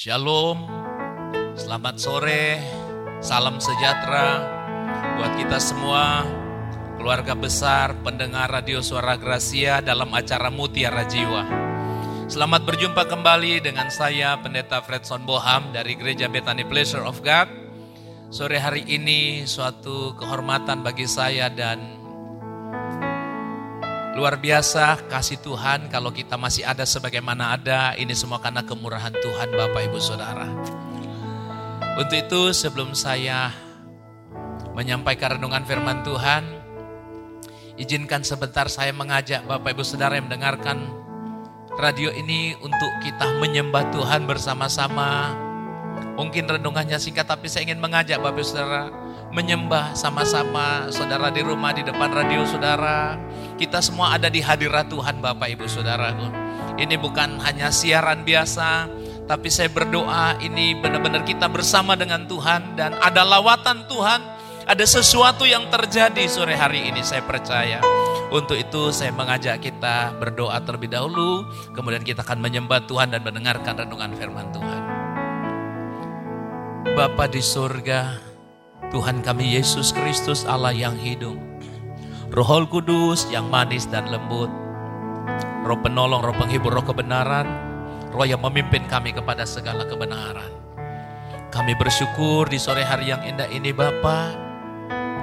Shalom, selamat sore, salam sejahtera buat kita semua, keluarga besar, pendengar radio suara Gracia dalam acara Mutiara Jiwa. Selamat berjumpa kembali dengan saya Pendeta Fredson Boham dari Gereja Bethany Pleasure of God. Sore hari ini suatu kehormatan bagi saya dan Luar biasa kasih Tuhan kalau kita masih ada sebagaimana ada. Ini semua karena kemurahan Tuhan Bapak Ibu Saudara. Untuk itu sebelum saya menyampaikan renungan firman Tuhan. Izinkan sebentar saya mengajak Bapak Ibu Saudara yang mendengarkan radio ini untuk kita menyembah Tuhan bersama-sama. Mungkin renungannya singkat tapi saya ingin mengajak Bapak Ibu Saudara menyembah sama-sama saudara di rumah di depan radio saudara. Kita semua ada di hadirat Tuhan Bapak Ibu Saudaraku. Ini bukan hanya siaran biasa, tapi saya berdoa ini benar-benar kita bersama dengan Tuhan dan ada lawatan Tuhan, ada sesuatu yang terjadi sore hari ini saya percaya. Untuk itu saya mengajak kita berdoa terlebih dahulu, kemudian kita akan menyembah Tuhan dan mendengarkan renungan firman Tuhan. Bapa di surga, Tuhan kami Yesus Kristus Allah yang hidup. Roh Kudus yang manis dan lembut. Roh penolong, roh penghibur, roh kebenaran. Roh yang memimpin kami kepada segala kebenaran. Kami bersyukur di sore hari yang indah ini Bapa.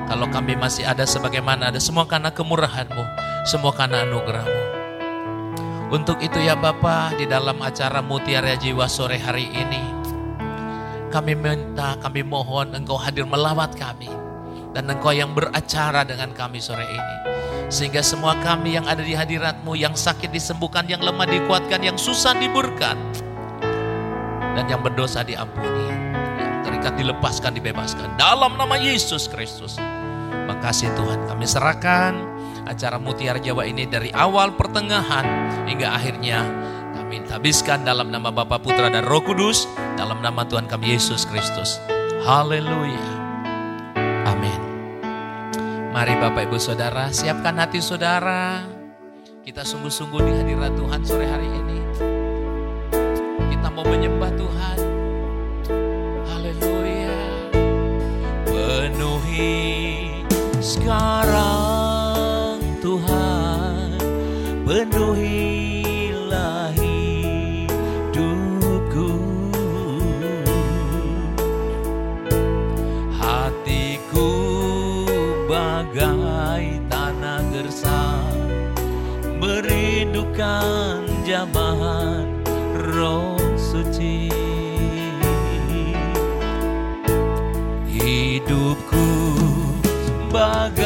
Kalau kami masih ada sebagaimana ada semua karena kemurahan-Mu, semua karena anugerah-Mu. Untuk itu ya Bapa, di dalam acara Mutiara Jiwa sore hari ini, kami minta, kami mohon Engkau hadir melawat kami. Dan Engkau yang beracara dengan kami sore ini. Sehingga semua kami yang ada di hadiratmu, yang sakit disembuhkan, yang lemah dikuatkan, yang susah diburkan. Dan yang berdosa diampuni. Yang terikat dilepaskan, dibebaskan. Dalam nama Yesus Kristus. Makasih Tuhan, kami serahkan acara Mutiara Jawa ini dari awal pertengahan hingga akhirnya kami habiskan dalam nama Bapa Putra dan Roh Kudus, dalam nama Tuhan kami Yesus Kristus. Haleluya. Amin. Mari Bapak Ibu Saudara, siapkan hati saudara. Kita sungguh-sungguh di hadirat Tuhan sore hari ini. Kita mau menyembah Tuhan. Haleluya. Penuhi sekarang Tuhan. Penuhi merindukan jamahan roh suci. Hidupku bagai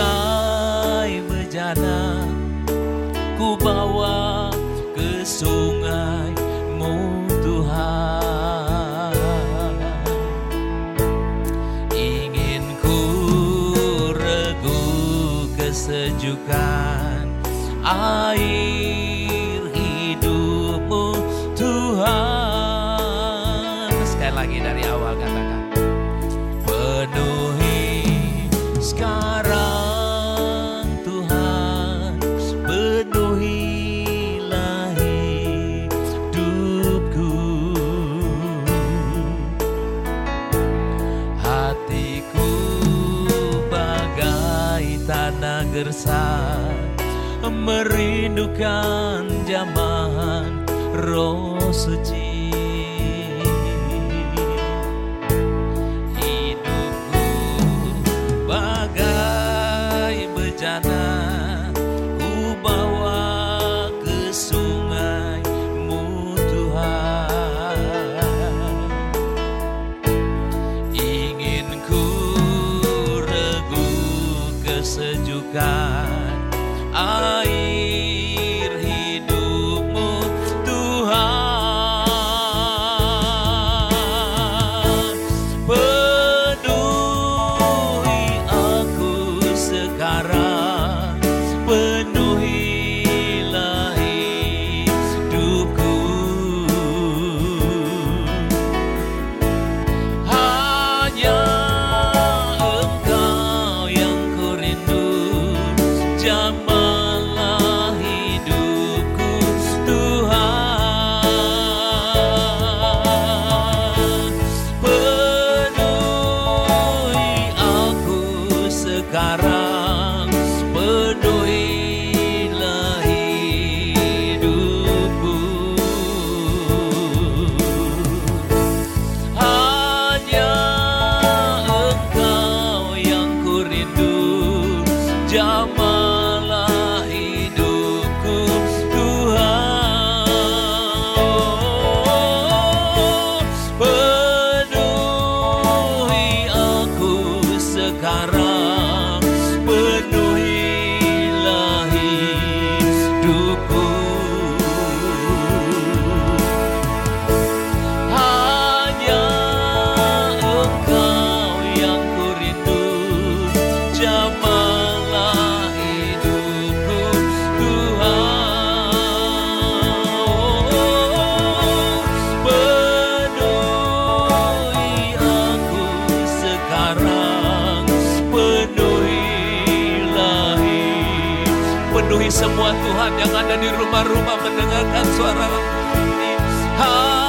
Penuhi semua Tuhan yang ada di rumah-rumah mendengarkan suara ini.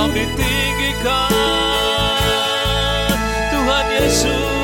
kau ditinggikan. Tuhan Yesus.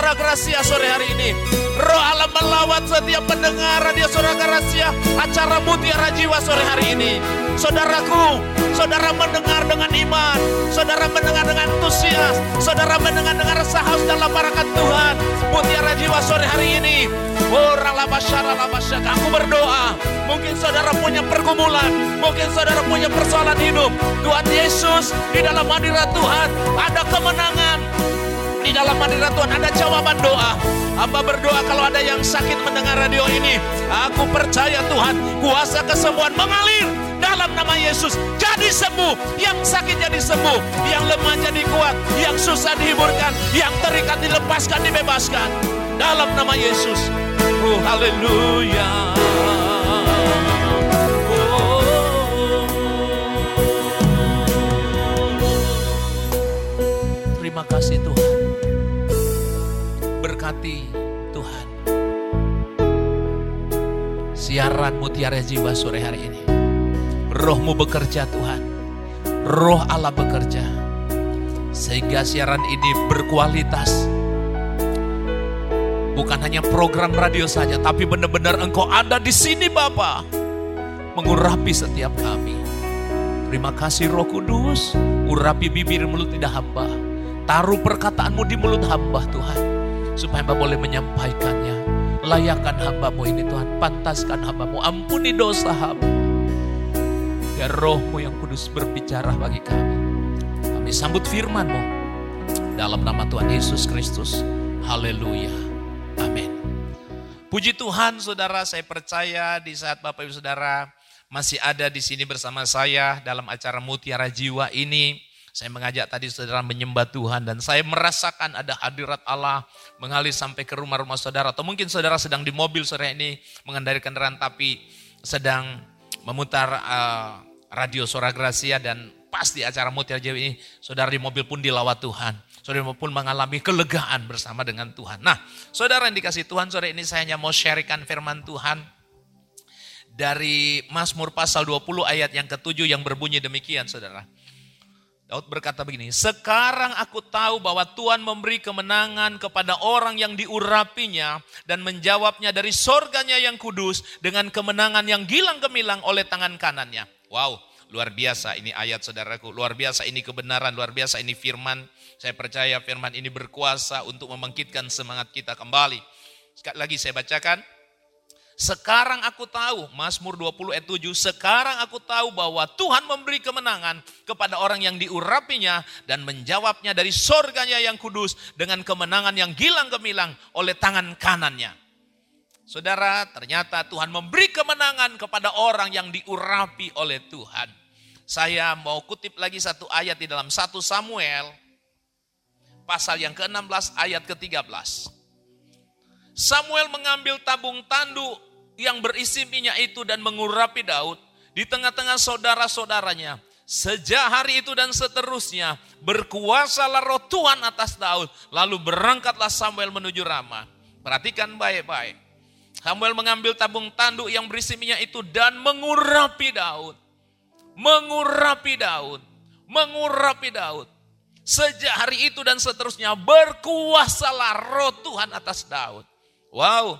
Suara Gracia sore hari ini. Roh Allah melawat setiap pendengar radio suara Gracia acara Mutiara Jiwa sore hari ini. Saudaraku, saudara mendengar dengan iman, saudara mendengar dengan antusias, saudara mendengar dengan rasa haus dalam barakat Tuhan. Mutiara Jiwa sore hari ini. Orang labasyara labasyaka. Aku berdoa. Mungkin saudara punya pergumulan. Mungkin saudara punya persoalan hidup. Tuhan Yesus di dalam hadirat Tuhan ada kemenangan. Di dalam hadirat Tuhan ada jawaban doa. Hamba berdoa kalau ada yang sakit mendengar radio ini. Aku percaya Tuhan kuasa kesembuhan mengalir dalam nama Yesus. Jadi sembuh. Yang sakit jadi sembuh. Yang lemah jadi kuat. Yang susah dihiburkan. Yang terikat dilepaskan, dibebaskan. Dalam nama Yesus. Oh haleluya. Terima kasih Tuhan. Berkati Tuhan. Siaran Mutiara Jiwa sore hari ini. Rohmu bekerja Tuhan. Roh Allah bekerja. Sehingga siaran ini berkualitas. Bukan hanya program radio saja, tapi benar-benar engkau ada di sini Bapa Mengurapi setiap kami. Terima kasih Roh Kudus, urapi bibir mulut tidak hamba. Taruh perkataanmu di mulut hamba Tuhan. Supaya hamba boleh menyampaikannya. Layakan hambamu ini Tuhan, pantaskan hambamu, ampuni dosa hamba. Ya rohmu yang kudus berbicara bagi kami. Kami sambut firmanmu. Dalam nama Tuhan Yesus Kristus. Haleluya. Amin. Puji Tuhan saudara, saya percaya di saat Bapak Ibu Saudara masih ada di sini bersama saya dalam acara Mutiara Jiwa ini. Saya mengajak tadi saudara menyembah Tuhan dan saya merasakan ada hadirat Allah mengalir sampai ke rumah-rumah saudara. Atau mungkin saudara sedang di mobil sore ini mengendari kendaraan tapi sedang memutar uh, radio Suara Gracia dan pas di acara Mutiara Jiwa ini saudara di mobil pun dilawat Tuhan. Saudara pun mengalami kelegaan bersama dengan Tuhan. Nah, saudara yang dikasih Tuhan, sore ini saya hanya mau sharingkan firman Tuhan dari Mazmur pasal 20 ayat yang ketujuh yang berbunyi demikian, saudara. Daud berkata begini, sekarang aku tahu bahwa Tuhan memberi kemenangan kepada orang yang diurapinya dan menjawabnya dari sorganya yang kudus dengan kemenangan yang gilang gemilang oleh tangan kanannya. Wow, luar biasa ini ayat saudaraku, luar biasa ini kebenaran, luar biasa ini firman. Saya percaya firman ini berkuasa untuk membangkitkan semangat kita kembali. Sekali lagi saya bacakan, sekarang aku tahu, Mazmur 20 ayat 7, sekarang aku tahu bahwa Tuhan memberi kemenangan kepada orang yang diurapinya dan menjawabnya dari sorganya yang kudus dengan kemenangan yang gilang gemilang oleh tangan kanannya. Saudara, ternyata Tuhan memberi kemenangan kepada orang yang diurapi oleh Tuhan. Saya mau kutip lagi satu ayat di dalam 1 Samuel, pasal yang ke-16 ayat ke-13. Samuel mengambil tabung tanduk yang berisi minyak itu dan mengurapi Daud di tengah-tengah saudara-saudaranya. Sejak hari itu dan seterusnya berkuasalah roh Tuhan atas Daud. Lalu berangkatlah Samuel menuju Rama. Perhatikan baik-baik. Samuel mengambil tabung tanduk yang berisi minyak itu dan mengurapi Daud. Mengurapi Daud. Mengurapi Daud. Sejak hari itu dan seterusnya berkuasalah roh Tuhan atas Daud. Wow,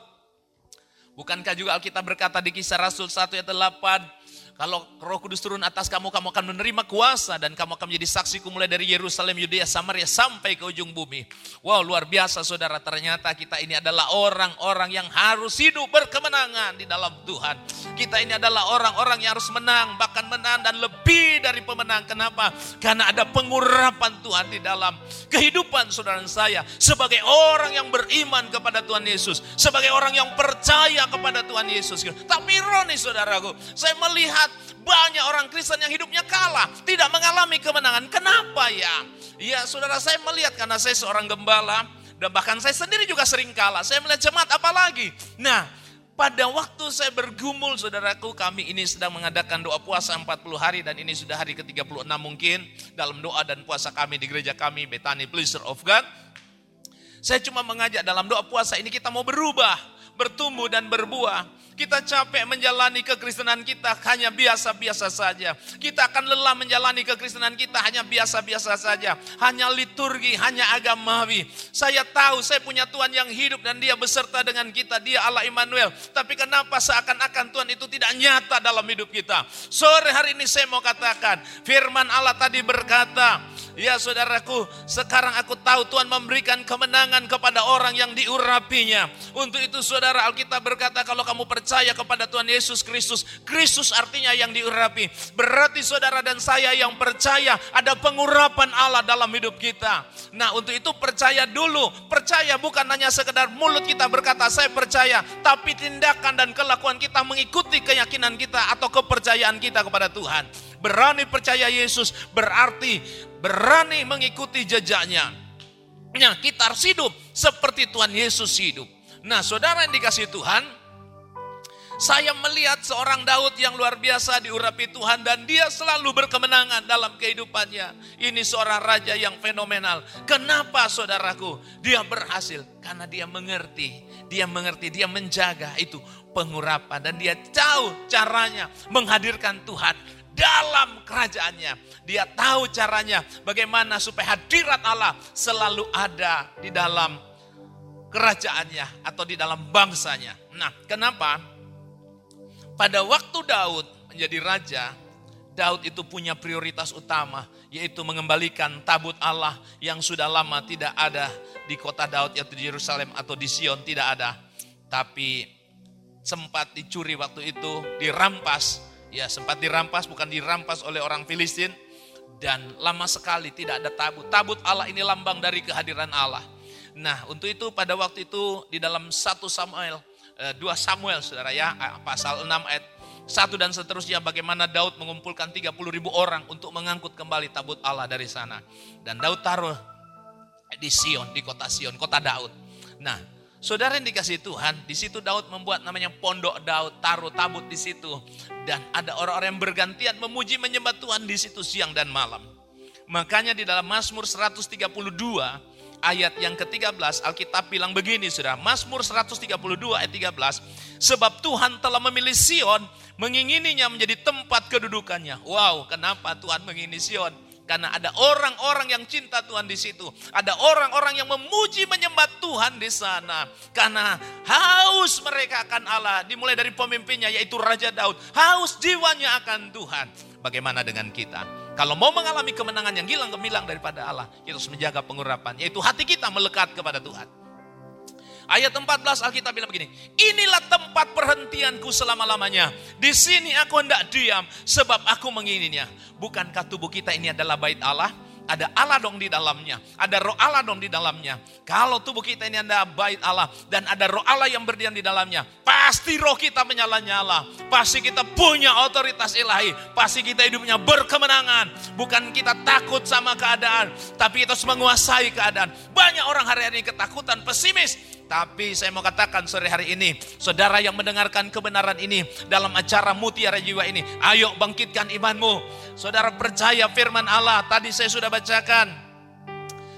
Bukankah juga Alkitab berkata di kisah Rasul 1 ayat 8, kalau roh kudus turun atas kamu, kamu akan menerima kuasa dan kamu akan menjadi saksiku mulai dari Yerusalem, Yudea, Samaria sampai ke ujung bumi. Wow luar biasa saudara, ternyata kita ini adalah orang-orang yang harus hidup berkemenangan di dalam Tuhan. Kita ini adalah orang-orang yang harus menang, bahkan menang dan lebih dari pemenang. Kenapa? Karena ada pengurapan Tuhan di dalam kehidupan saudara saya. Sebagai orang yang beriman kepada Tuhan Yesus. Sebagai orang yang percaya kepada Tuhan Yesus. Tapi ironi saudaraku, saya melihat banyak orang Kristen yang hidupnya kalah, tidak mengalami kemenangan. Kenapa ya? Ya saudara saya melihat karena saya seorang gembala dan bahkan saya sendiri juga sering kalah. Saya melihat jemaat apalagi. Nah, pada waktu saya bergumul saudaraku kami ini sedang mengadakan doa puasa 40 hari dan ini sudah hari ke-36 mungkin dalam doa dan puasa kami di gereja kami Bethany Pleasure of God. Saya cuma mengajak dalam doa puasa ini kita mau berubah, bertumbuh dan berbuah. Kita capek menjalani kekristenan kita hanya biasa-biasa saja. Kita akan lelah menjalani kekristenan kita hanya biasa-biasa saja. Hanya liturgi, hanya agamawi. Saya tahu saya punya Tuhan yang hidup dan dia beserta dengan kita. Dia Allah Immanuel. Tapi kenapa seakan-akan Tuhan itu tidak nyata dalam hidup kita? Sore hari ini saya mau katakan, firman Allah tadi berkata, Ya saudaraku, sekarang aku tahu Tuhan memberikan kemenangan kepada orang yang diurapinya. Untuk itu saudara Alkitab berkata kalau kamu percaya kepada Tuhan Yesus Kristus, Kristus artinya yang diurapi. Berarti saudara dan saya yang percaya ada pengurapan Allah dalam hidup kita. Nah untuk itu percaya dulu. Percaya bukan hanya sekedar mulut kita berkata saya percaya. Tapi tindakan dan kelakuan kita mengikuti keyakinan kita atau kepercayaan kita kepada Tuhan. Berani percaya Yesus berarti berani mengikuti jejaknya. Nah, kita harus hidup seperti Tuhan Yesus hidup. Nah, saudara yang dikasih Tuhan, saya melihat seorang Daud yang luar biasa diurapi Tuhan dan dia selalu berkemenangan dalam kehidupannya. Ini seorang raja yang fenomenal. Kenapa saudaraku? Dia berhasil karena dia mengerti. Dia mengerti, dia menjaga itu pengurapan dan dia tahu caranya menghadirkan Tuhan dalam kerajaannya. Dia tahu caranya bagaimana supaya hadirat Allah selalu ada di dalam kerajaannya atau di dalam bangsanya. Nah, kenapa? Pada waktu Daud menjadi raja, Daud itu punya prioritas utama, yaitu mengembalikan tabut Allah yang sudah lama tidak ada di kota Daud, yaitu di Yerusalem atau di Sion, tidak ada. Tapi sempat dicuri waktu itu, dirampas Ya sempat dirampas, bukan dirampas oleh orang Filistin. Dan lama sekali tidak ada tabut. Tabut Allah ini lambang dari kehadiran Allah. Nah untuk itu pada waktu itu di dalam satu Samuel, eh, dua Samuel saudara ya, eh, pasal 6 ayat satu dan seterusnya bagaimana Daud mengumpulkan 30 ribu orang untuk mengangkut kembali tabut Allah dari sana. Dan Daud taruh di Sion, di kota Sion, kota Daud. Nah Saudara yang dikasih Tuhan, di situ Daud membuat namanya pondok Daud, taruh tabut di situ. Dan ada orang-orang yang bergantian memuji menyembah Tuhan di situ siang dan malam. Makanya di dalam Mazmur 132 ayat yang ke-13 Alkitab bilang begini sudah. Mazmur 132 ayat 13. Sebab Tuhan telah memilih Sion, mengingininya menjadi tempat kedudukannya. Wow, kenapa Tuhan mengingini Sion? Karena ada orang-orang yang cinta Tuhan di situ. Ada orang-orang yang memuji menyembah Tuhan di sana. Karena haus mereka akan Allah. Dimulai dari pemimpinnya yaitu Raja Daud. Haus jiwanya akan Tuhan. Bagaimana dengan kita? Kalau mau mengalami kemenangan yang hilang gemilang daripada Allah, kita harus menjaga pengurapan. Yaitu hati kita melekat kepada Tuhan. Ayat 14 Alkitab bilang begini, inilah tempat perhentianku selama-lamanya. Di sini aku hendak diam sebab aku menginginnya. Bukankah tubuh kita ini adalah bait Allah? Ada Allah dong di dalamnya, ada roh Allah dong di dalamnya. Kalau tubuh kita ini ada bait Allah dan ada roh Allah yang berdiam di dalamnya, pasti roh kita menyala-nyala. Pasti kita punya otoritas ilahi, pasti kita hidupnya berkemenangan. Bukan kita takut sama keadaan, tapi kita harus menguasai keadaan. Banyak orang hari ini ketakutan, pesimis, tapi saya mau katakan sore hari ini, saudara yang mendengarkan kebenaran ini dalam acara Mutiara Jiwa ini, ayo bangkitkan imanmu. Saudara percaya firman Allah, tadi saya sudah bacakan.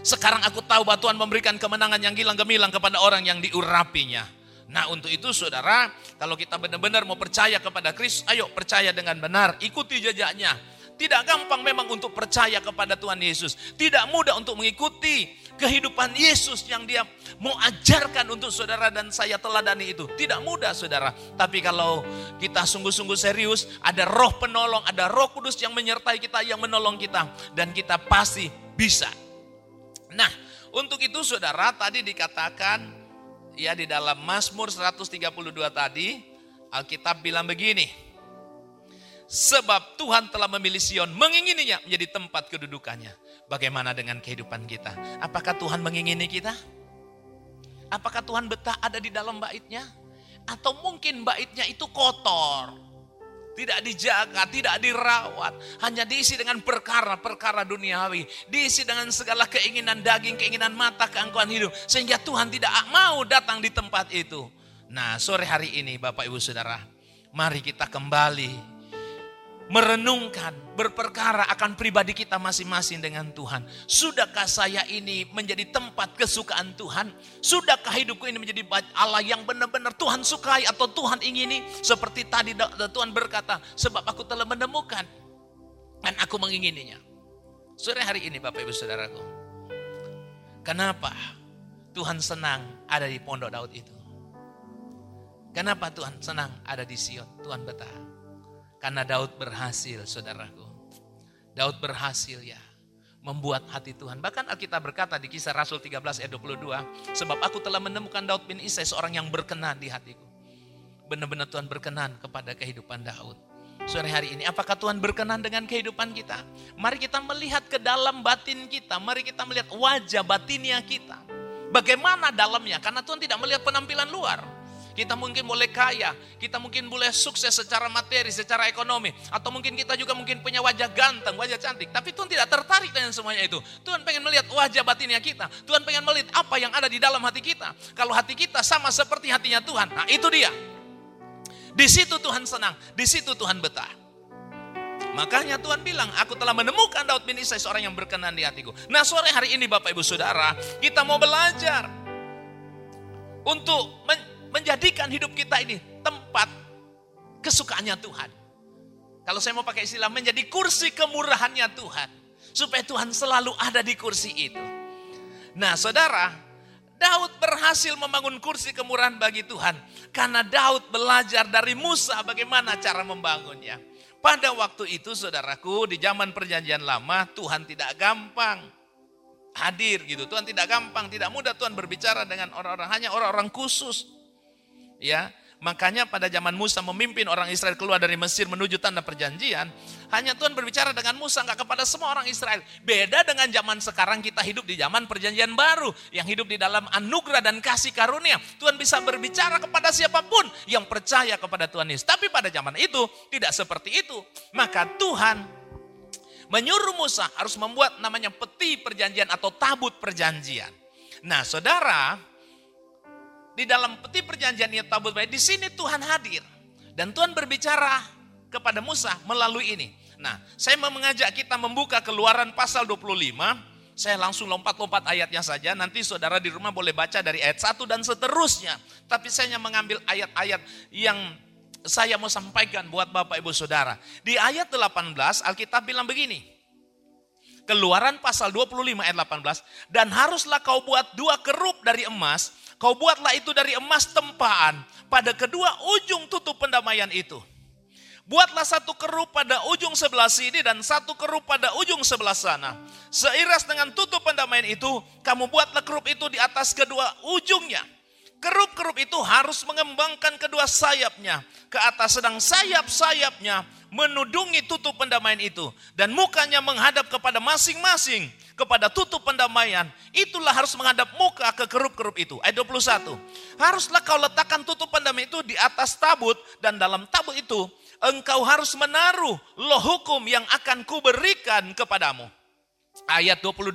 Sekarang aku tahu bahwa Tuhan memberikan kemenangan yang gilang gemilang kepada orang yang diurapinya. Nah untuk itu saudara, kalau kita benar-benar mau percaya kepada Kristus, ayo percaya dengan benar, ikuti jejaknya. Tidak gampang memang untuk percaya kepada Tuhan Yesus. Tidak mudah untuk mengikuti kehidupan Yesus yang dia mau ajarkan untuk saudara dan saya teladani itu. Tidak mudah saudara. Tapi kalau kita sungguh-sungguh serius, ada roh penolong, ada roh kudus yang menyertai kita, yang menolong kita. Dan kita pasti bisa. Nah, untuk itu saudara tadi dikatakan ya di dalam Mazmur 132 tadi Alkitab bilang begini. Sebab Tuhan telah memilih Sion, mengingininya menjadi tempat kedudukannya. Bagaimana dengan kehidupan kita? Apakah Tuhan mengingini kita? Apakah Tuhan betah ada di dalam baitnya? Atau mungkin baitnya itu kotor? Tidak dijaga, tidak dirawat. Hanya diisi dengan perkara-perkara duniawi. Diisi dengan segala keinginan daging, keinginan mata, keangkuhan hidup. Sehingga Tuhan tidak mau datang di tempat itu. Nah sore hari ini Bapak Ibu Saudara. Mari kita kembali merenungkan, berperkara akan pribadi kita masing-masing dengan Tuhan. Sudahkah saya ini menjadi tempat kesukaan Tuhan? Sudahkah hidupku ini menjadi Allah yang benar-benar Tuhan sukai atau Tuhan ingini? Seperti tadi Tuhan berkata, sebab aku telah menemukan dan aku mengingininya. Sore hari ini Bapak Ibu Saudaraku. Kenapa Tuhan senang ada di pondok Daud itu? Kenapa Tuhan senang ada di Sion? Tuhan betah. Karena Daud berhasil, saudaraku. Daud berhasil ya membuat hati Tuhan. Bahkan Alkitab berkata di kisah Rasul 13 ayat 22, sebab aku telah menemukan Daud bin Isai seorang yang berkenan di hatiku. Benar-benar Tuhan berkenan kepada kehidupan Daud. Sore hari ini, apakah Tuhan berkenan dengan kehidupan kita? Mari kita melihat ke dalam batin kita, mari kita melihat wajah batinnya kita. Bagaimana dalamnya? Karena Tuhan tidak melihat penampilan luar. Kita mungkin boleh kaya, kita mungkin boleh sukses secara materi, secara ekonomi, atau mungkin kita juga mungkin punya wajah ganteng, wajah cantik. Tapi Tuhan tidak tertarik dengan semuanya itu. Tuhan pengen melihat wajah batinnya kita. Tuhan pengen melihat apa yang ada di dalam hati kita. Kalau hati kita sama seperti hatinya Tuhan, nah itu dia. Di situ Tuhan senang, di situ Tuhan betah. Makanya Tuhan bilang, aku telah menemukan Daud bin Isai seorang yang berkenan di hatiku. Nah sore hari ini Bapak Ibu Saudara, kita mau belajar untuk menjadikan hidup kita ini tempat kesukaannya Tuhan. Kalau saya mau pakai istilah menjadi kursi kemurahannya Tuhan. Supaya Tuhan selalu ada di kursi itu. Nah saudara, Daud berhasil membangun kursi kemurahan bagi Tuhan. Karena Daud belajar dari Musa bagaimana cara membangunnya. Pada waktu itu saudaraku di zaman perjanjian lama Tuhan tidak gampang hadir gitu. Tuhan tidak gampang, tidak mudah Tuhan berbicara dengan orang-orang hanya orang-orang khusus ya makanya pada zaman Musa memimpin orang Israel keluar dari Mesir menuju tanda perjanjian hanya Tuhan berbicara dengan Musa nggak kepada semua orang Israel. Beda dengan zaman sekarang kita hidup di zaman perjanjian baru yang hidup di dalam anugerah dan kasih karunia. Tuhan bisa berbicara kepada siapa pun yang percaya kepada Tuhan Yesus. Tapi pada zaman itu tidak seperti itu. Maka Tuhan menyuruh Musa harus membuat namanya peti perjanjian atau tabut perjanjian. Nah saudara di dalam peti perjanjian yang tabut baik, di sini Tuhan hadir. Dan Tuhan berbicara kepada Musa melalui ini. Nah, saya mau mengajak kita membuka keluaran pasal 25. Saya langsung lompat-lompat ayatnya saja. Nanti saudara di rumah boleh baca dari ayat 1 dan seterusnya. Tapi saya hanya mengambil ayat-ayat yang saya mau sampaikan buat Bapak Ibu Saudara. Di ayat 18 Alkitab bilang begini. Keluaran pasal 25 ayat 18. Dan haruslah kau buat dua kerup dari emas Kau buatlah itu dari emas tempaan pada kedua ujung tutup pendamaian itu. Buatlah satu kerup pada ujung sebelah sini dan satu kerup pada ujung sebelah sana. Seiras dengan tutup pendamaian itu, kamu buatlah kerup itu di atas kedua ujungnya. Kerup-kerup itu harus mengembangkan kedua sayapnya ke atas sedang sayap-sayapnya menudungi tutup pendamaian itu. Dan mukanya menghadap kepada masing-masing kepada tutup pendamaian, itulah harus menghadap muka ke kerup-kerup itu. Ayat 21. Haruslah kau letakkan tutup pendamaian itu di atas tabut dan dalam tabut itu engkau harus menaruh loh hukum yang akan kuberikan kepadamu. Ayat 22.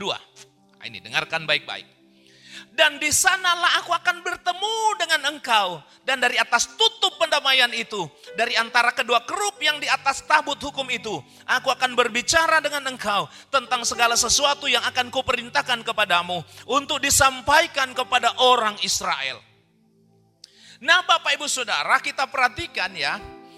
Nah, ini dengarkan baik-baik dan di sanalah aku akan bertemu dengan engkau. Dan dari atas tutup pendamaian itu, dari antara kedua kerup yang di atas tabut hukum itu, aku akan berbicara dengan engkau tentang segala sesuatu yang akan kuperintahkan kepadamu untuk disampaikan kepada orang Israel. Nah Bapak Ibu Saudara kita perhatikan ya,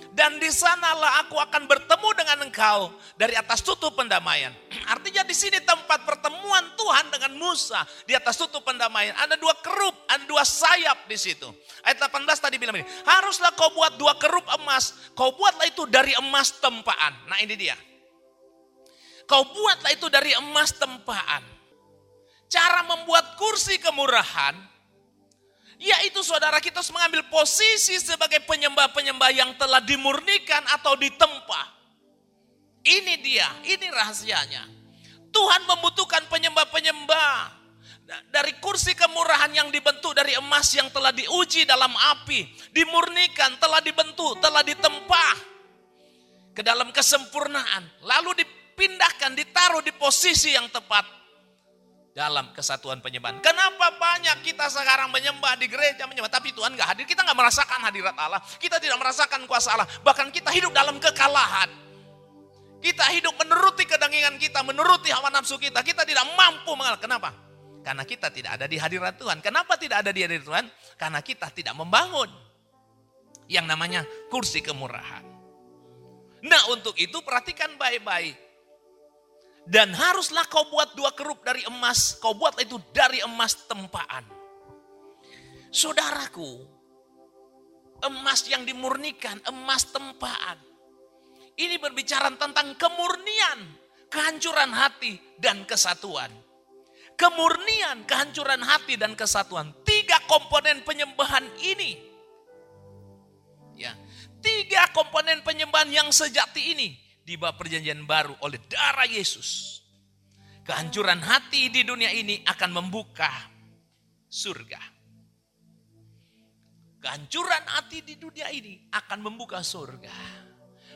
dan di sanalah aku akan bertemu dengan engkau dari atas tutup pendamaian. Artinya di sini tempat pertemuan Tuhan dengan Musa di atas tutup pendamaian. Ada dua kerup, ada dua sayap di situ. Ayat 18 tadi bilang ini, haruslah kau buat dua kerup emas. Kau buatlah itu dari emas tempaan. Nah ini dia. Kau buatlah itu dari emas tempaan. Cara membuat kursi kemurahan yaitu saudara kita harus mengambil posisi sebagai penyembah-penyembah yang telah dimurnikan atau ditempa. Ini dia, ini rahasianya. Tuhan membutuhkan penyembah-penyembah dari kursi kemurahan yang dibentuk dari emas yang telah diuji dalam api, dimurnikan, telah dibentuk, telah ditempa ke dalam kesempurnaan, lalu dipindahkan, ditaruh di posisi yang tepat dalam kesatuan penyembahan. Kenapa banyak kita sekarang menyembah di gereja menyembah, tapi Tuhan nggak hadir. Kita nggak merasakan hadirat Allah, kita tidak merasakan kuasa Allah, bahkan kita hidup dalam kekalahan. Kita hidup menuruti kedangingan kita, menuruti hawa nafsu kita. Kita tidak mampu mengalah. Kenapa? Karena kita tidak ada di hadirat Tuhan. Kenapa tidak ada di hadirat Tuhan? Karena kita tidak membangun. Yang namanya kursi kemurahan. Nah untuk itu perhatikan baik-baik. Dan haruslah kau buat dua kerup dari emas. Kau buat itu dari emas tempaan. Saudaraku, emas yang dimurnikan, emas tempaan ini berbicara tentang kemurnian, kehancuran hati dan kesatuan. Kemurnian, kehancuran hati dan kesatuan. Tiga komponen penyembahan ini. Ya, tiga komponen penyembahan yang sejati ini di bawah perjanjian baru oleh darah Yesus. Kehancuran hati di dunia ini akan membuka surga. Kehancuran hati di dunia ini akan membuka surga.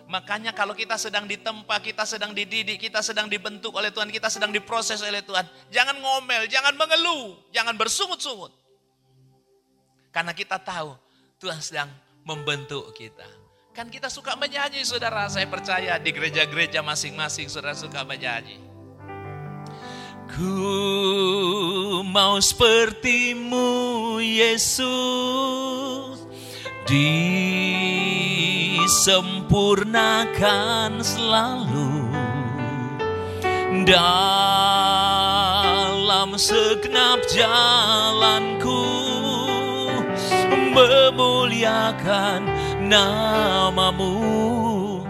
Makanya kalau kita sedang ditempa, kita sedang dididik, kita sedang dibentuk oleh Tuhan, kita sedang diproses oleh Tuhan. Jangan ngomel, jangan mengeluh, jangan bersungut-sungut. Karena kita tahu Tuhan sedang membentuk kita. Kan kita suka menyanyi saudara, saya percaya di gereja-gereja masing-masing saudara suka menyanyi. Ku mau sepertimu Yesus disempurnakan selalu dalam segenap jalanku memuliakan namamu.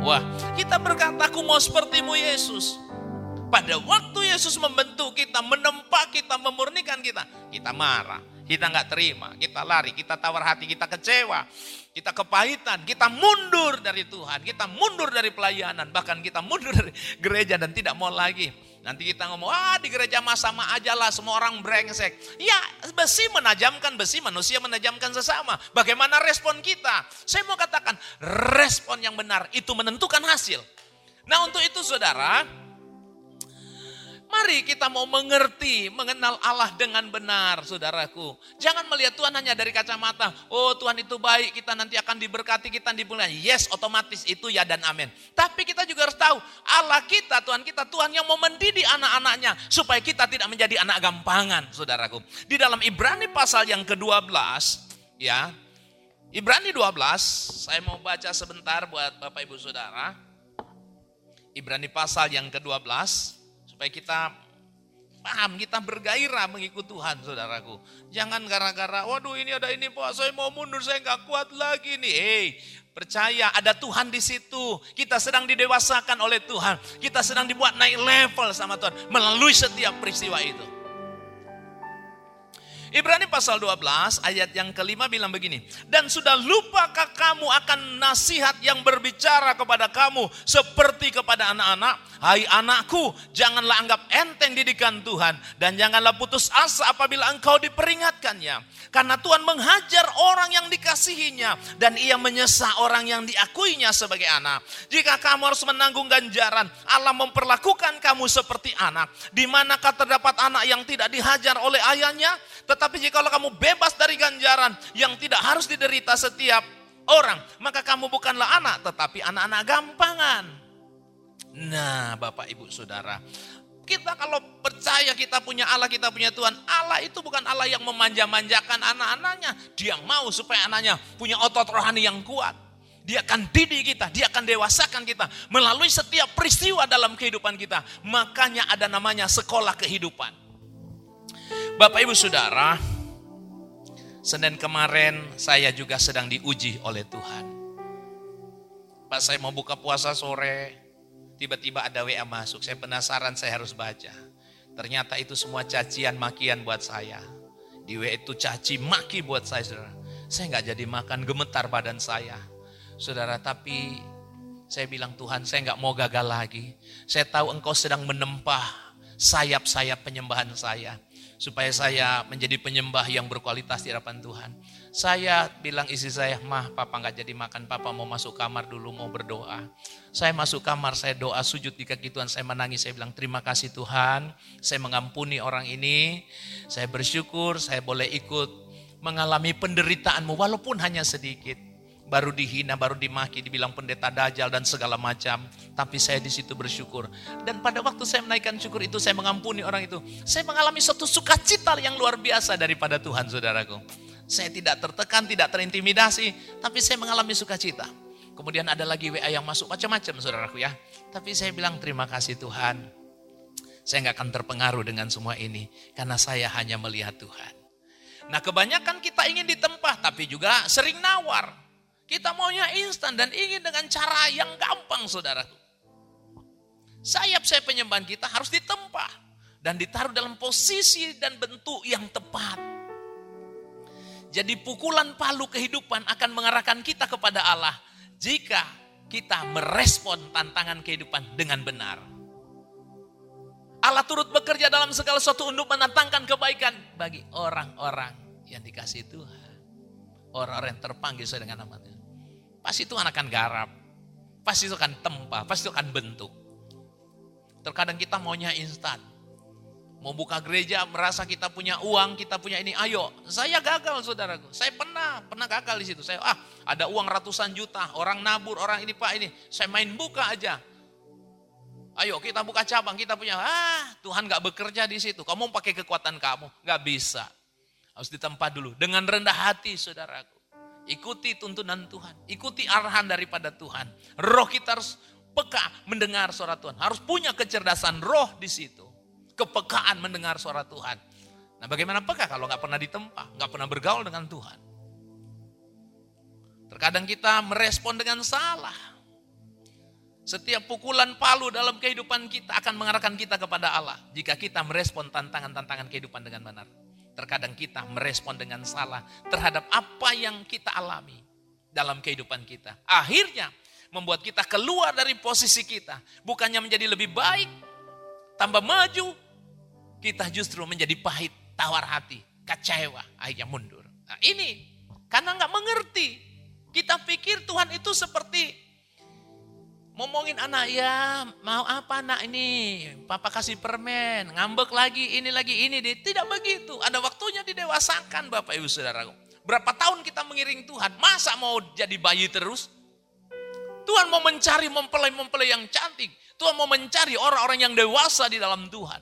Wah, kita berkata aku mau sepertimu Yesus. Pada waktu Yesus membentuk kita, menempa kita, memurnikan kita, kita marah kita nggak terima, kita lari, kita tawar hati, kita kecewa, kita kepahitan, kita mundur dari Tuhan, kita mundur dari pelayanan, bahkan kita mundur dari gereja dan tidak mau lagi. Nanti kita ngomong, ah di gereja mah sama aja lah, semua orang brengsek. Ya besi menajamkan besi, manusia menajamkan sesama. Bagaimana respon kita? Saya mau katakan, respon yang benar itu menentukan hasil. Nah untuk itu saudara, Mari kita mau mengerti, mengenal Allah dengan benar, saudaraku. Jangan melihat Tuhan hanya dari kacamata, oh Tuhan itu baik, kita nanti akan diberkati, kita dimuliakan. Yes, otomatis itu ya dan amin. Tapi kita juga harus tahu, Allah kita, Tuhan kita, Tuhan yang mau mendidik anak-anaknya, supaya kita tidak menjadi anak gampangan, saudaraku. Di dalam Ibrani pasal yang ke-12, ya, Ibrani 12, saya mau baca sebentar buat Bapak Ibu Saudara. Ibrani pasal yang ke-12, Supaya kita paham, kita bergairah mengikut Tuhan saudaraku. Jangan gara-gara, waduh ini ada ini Pak, saya mau mundur, saya nggak kuat lagi nih. Hei, percaya ada Tuhan di situ. Kita sedang didewasakan oleh Tuhan. Kita sedang dibuat naik level sama Tuhan melalui setiap peristiwa itu. Ibrani pasal 12 ayat yang kelima bilang begini. Dan sudah lupakah kamu akan nasihat yang berbicara kepada kamu seperti kepada anak-anak? Hai anakku, janganlah anggap enteng didikan Tuhan. Dan janganlah putus asa apabila engkau diperingatkannya. Karena Tuhan menghajar orang yang dikasihinya. Dan ia menyesah orang yang diakuinya sebagai anak. Jika kamu harus menanggung ganjaran, Allah memperlakukan kamu seperti anak. Di manakah terdapat anak yang tidak dihajar oleh ayahnya? Jika kamu bebas dari ganjaran yang tidak harus diderita setiap orang, maka kamu bukanlah anak, tetapi anak-anak gampangan. Nah, Bapak Ibu Saudara, kita kalau percaya kita punya Allah, kita punya Tuhan, Allah itu bukan Allah yang memanja-manjakan anak-anaknya. Dia mau supaya anaknya punya otot rohani yang kuat. Dia akan didik kita, dia akan dewasakan kita melalui setiap peristiwa dalam kehidupan kita. Makanya ada namanya sekolah kehidupan. Bapak Ibu Saudara, Senin kemarin saya juga sedang diuji oleh Tuhan. Pak saya mau buka puasa sore, tiba-tiba ada WA masuk. Saya penasaran saya harus baca. Ternyata itu semua cacian makian buat saya. Di WA itu caci maki buat saya saudara. Saya nggak jadi makan gemetar badan saya. Saudara tapi saya bilang Tuhan saya nggak mau gagal lagi. Saya tahu engkau sedang menempah sayap-sayap penyembahan saya supaya saya menjadi penyembah yang berkualitas di hadapan Tuhan. Saya bilang istri saya, mah papa nggak jadi makan, papa mau masuk kamar dulu mau berdoa. Saya masuk kamar, saya doa sujud di kaki Tuhan, saya menangis, saya bilang terima kasih Tuhan, saya mengampuni orang ini, saya bersyukur, saya boleh ikut mengalami penderitaanmu walaupun hanya sedikit. Baru dihina, baru dimaki, dibilang pendeta dajal dan segala macam. Tapi saya di situ bersyukur. Dan pada waktu saya menaikkan syukur itu, saya mengampuni orang itu. Saya mengalami suatu sukacita yang luar biasa daripada Tuhan, saudaraku. Saya tidak tertekan, tidak terintimidasi, tapi saya mengalami sukacita. Kemudian ada lagi WA yang masuk macam-macam, saudaraku ya. Tapi saya bilang terima kasih Tuhan. Saya nggak akan terpengaruh dengan semua ini, karena saya hanya melihat Tuhan. Nah kebanyakan kita ingin ditempa, tapi juga sering nawar. Kita maunya instan dan ingin dengan cara yang gampang, saudaraku. Sayap saya penyembahan kita harus ditempa dan ditaruh dalam posisi dan bentuk yang tepat. Jadi pukulan palu kehidupan akan mengarahkan kita kepada Allah jika kita merespon tantangan kehidupan dengan benar. Allah turut bekerja dalam segala sesuatu untuk menantangkan kebaikan bagi orang-orang yang dikasih Tuhan. Orang-orang yang terpanggil sesuai dengan namanya. Pasti Tuhan akan garap. Pasti itu akan tempa, pasti itu akan bentuk. Terkadang kita maunya instan. Mau buka gereja, merasa kita punya uang, kita punya ini. Ayo, saya gagal saudaraku. Saya pernah, pernah gagal di situ. Saya, ah ada uang ratusan juta, orang nabur, orang ini pak ini. Saya main buka aja. Ayo kita buka cabang, kita punya, ah Tuhan gak bekerja di situ. Kamu pakai kekuatan kamu, gak bisa. Harus ditempa dulu. Dengan rendah hati saudaraku. Ikuti tuntunan Tuhan. Ikuti arahan daripada Tuhan. Roh kita harus peka mendengar suara Tuhan. Harus punya kecerdasan roh di situ. Kepekaan mendengar suara Tuhan. Nah bagaimana peka kalau nggak pernah ditempa, nggak pernah bergaul dengan Tuhan. Terkadang kita merespon dengan salah. Setiap pukulan palu dalam kehidupan kita akan mengarahkan kita kepada Allah. Jika kita merespon tantangan-tantangan kehidupan dengan benar. Terkadang kita merespon dengan salah terhadap apa yang kita alami dalam kehidupan kita. Akhirnya membuat kita keluar dari posisi kita. Bukannya menjadi lebih baik, tambah maju, kita justru menjadi pahit, tawar hati, kecewa, akhirnya mundur. Nah ini karena nggak mengerti. Kita pikir Tuhan itu seperti ngomongin anak ya mau apa anak ini papa kasih permen ngambek lagi ini lagi ini deh tidak begitu ada waktunya didewasakan bapak ibu saudara berapa tahun kita mengiring Tuhan masa mau jadi bayi terus Tuhan mau mencari mempelai-mempelai yang cantik. Tuhan mau mencari orang-orang yang dewasa di dalam Tuhan.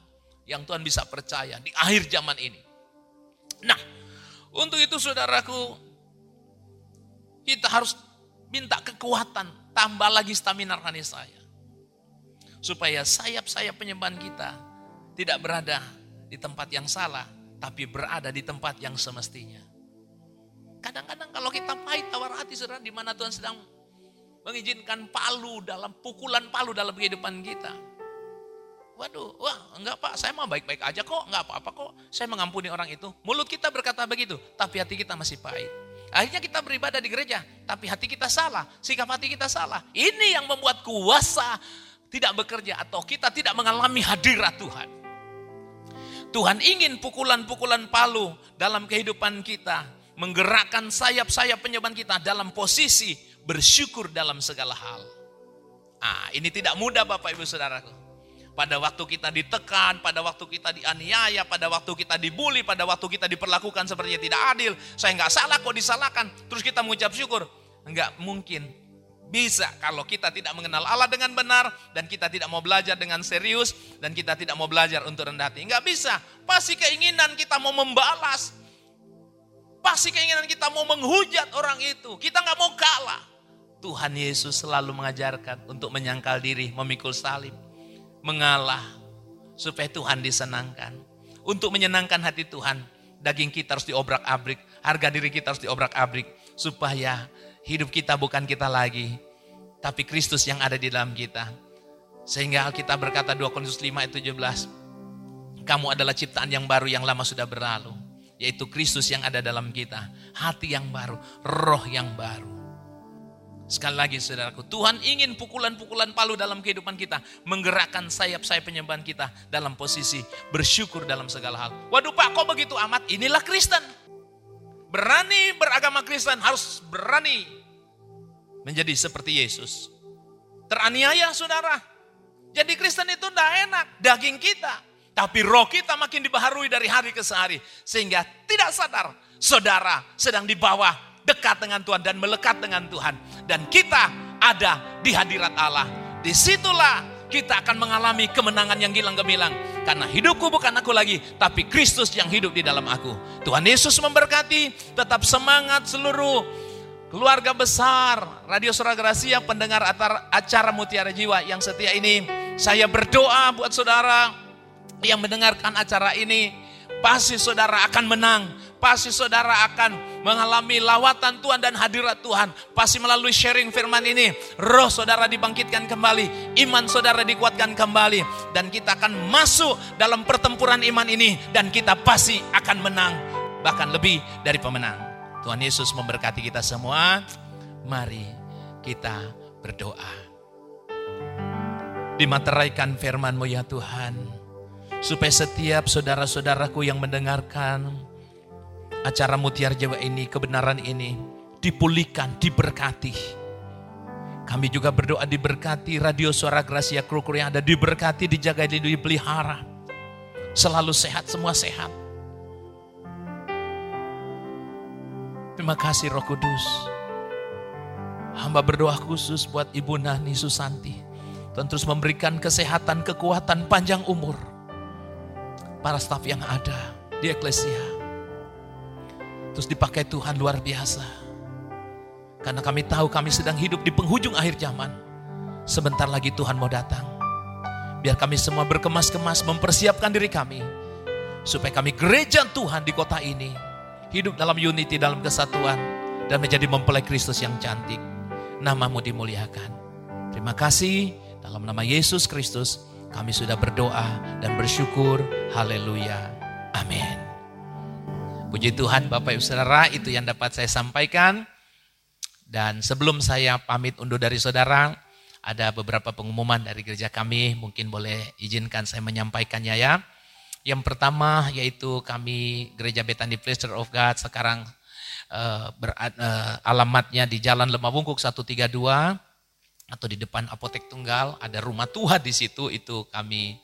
Yang Tuhan bisa percaya di akhir zaman ini. Nah, untuk itu saudaraku, kita harus minta kekuatan, tambah lagi stamina rohani saya. Supaya sayap-sayap penyembahan kita tidak berada di tempat yang salah, tapi berada di tempat yang semestinya. Kadang-kadang kalau kita pahit tawar hati saudara, di mana Tuhan sedang mengizinkan palu dalam pukulan palu dalam kehidupan kita. Waduh, wah enggak pak, saya mau baik-baik aja kok, enggak apa-apa kok. Saya mengampuni orang itu. Mulut kita berkata begitu, tapi hati kita masih pahit. Akhirnya kita beribadah di gereja, tapi hati kita salah, sikap hati kita salah. Ini yang membuat kuasa tidak bekerja atau kita tidak mengalami hadirat Tuhan. Tuhan ingin pukulan-pukulan palu dalam kehidupan kita, menggerakkan sayap-sayap penyembahan kita dalam posisi bersyukur dalam segala hal. Ah, ini tidak mudah Bapak Ibu Saudaraku. Pada waktu kita ditekan, pada waktu kita dianiaya, pada waktu kita dibully, pada waktu kita diperlakukan seperti yang tidak adil. Saya nggak salah kok disalahkan. Terus kita mengucap syukur. Enggak mungkin bisa kalau kita tidak mengenal Allah dengan benar dan kita tidak mau belajar dengan serius dan kita tidak mau belajar untuk rendah hati. Enggak bisa. Pasti keinginan kita mau membalas. Pasti keinginan kita mau menghujat orang itu. Kita nggak mau kalah. Tuhan Yesus selalu mengajarkan untuk menyangkal diri, memikul salib, mengalah supaya Tuhan disenangkan. Untuk menyenangkan hati Tuhan, daging kita harus diobrak-abrik, harga diri kita harus diobrak-abrik supaya hidup kita bukan kita lagi, tapi Kristus yang ada di dalam kita. Sehingga Alkitab berkata 2 Korintus 5 ayat 17, kamu adalah ciptaan yang baru yang lama sudah berlalu, yaitu Kristus yang ada dalam kita, hati yang baru, roh yang baru. Sekali lagi saudaraku, Tuhan ingin pukulan-pukulan palu dalam kehidupan kita. Menggerakkan sayap-sayap penyembahan kita dalam posisi bersyukur dalam segala hal. Waduh Pak, kok begitu amat? Inilah Kristen. Berani beragama Kristen harus berani menjadi seperti Yesus. Teraniaya saudara. Jadi Kristen itu tidak enak, daging kita. Tapi roh kita makin dibaharui dari hari ke hari. Sehingga tidak sadar saudara sedang di bawah dekat dengan Tuhan dan melekat dengan Tuhan. Dan kita ada di hadirat Allah. Di situlah kita akan mengalami kemenangan yang gilang gemilang. Karena hidupku bukan aku lagi, tapi Kristus yang hidup di dalam aku. Tuhan Yesus memberkati, tetap semangat seluruh keluarga besar Radio Surah Gracia, pendengar acara Mutiara Jiwa yang setia ini. Saya berdoa buat saudara yang mendengarkan acara ini, pasti saudara akan menang pasti saudara akan mengalami lawatan Tuhan dan hadirat Tuhan. Pasti melalui sharing firman ini, roh saudara dibangkitkan kembali, iman saudara dikuatkan kembali, dan kita akan masuk dalam pertempuran iman ini, dan kita pasti akan menang, bahkan lebih dari pemenang. Tuhan Yesus memberkati kita semua. Mari kita berdoa. Dimateraikan firman-Mu ya Tuhan, supaya setiap saudara-saudaraku yang mendengarkan, acara Mutiara Jawa ini, kebenaran ini dipulihkan, diberkati. Kami juga berdoa diberkati radio suara Gracia kru yang ada diberkati, dijaga, dipelihara. Selalu sehat, semua sehat. Terima kasih Roh Kudus. Hamba berdoa khusus buat Ibu Nani Susanti. Tuhan terus memberikan kesehatan, kekuatan, panjang umur. Para staf yang ada di Eklesia Terus dipakai Tuhan luar biasa. Karena kami tahu kami sedang hidup di penghujung akhir zaman. Sebentar lagi Tuhan mau datang. Biar kami semua berkemas-kemas mempersiapkan diri kami. Supaya kami gereja Tuhan di kota ini. Hidup dalam unity, dalam kesatuan. Dan menjadi mempelai Kristus yang cantik. Namamu dimuliakan. Terima kasih dalam nama Yesus Kristus kami sudah berdoa dan bersyukur. Haleluya. Puji Tuhan Bapak Ibu Saudara itu yang dapat saya sampaikan. Dan sebelum saya pamit undur dari saudara, ada beberapa pengumuman dari gereja kami, mungkin boleh izinkan saya menyampaikannya ya. Yang pertama yaitu kami gereja Bethany Pleasure of God sekarang uh, ber, uh, alamatnya di Jalan Lemah Bungkuk 132 atau di depan apotek tunggal ada rumah Tuhan di situ itu kami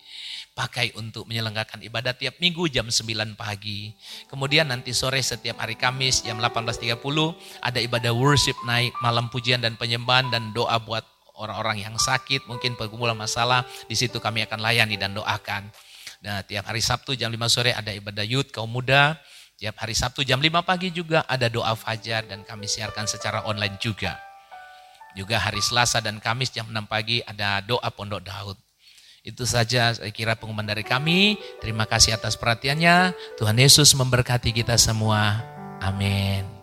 pakai untuk menyelenggarakan ibadah tiap minggu jam 9 pagi. Kemudian nanti sore setiap hari Kamis jam 18.30 ada ibadah worship naik malam pujian dan penyembahan dan doa buat orang-orang yang sakit, mungkin pergumulan masalah, di situ kami akan layani dan doakan. Nah, tiap hari Sabtu jam 5 sore ada ibadah youth kaum muda, tiap hari Sabtu jam 5 pagi juga ada doa fajar dan kami siarkan secara online juga. Juga hari Selasa dan Kamis jam 6 pagi ada doa Pondok Daud. Itu saja saya kira pengumuman dari kami. Terima kasih atas perhatiannya. Tuhan Yesus memberkati kita semua. Amin.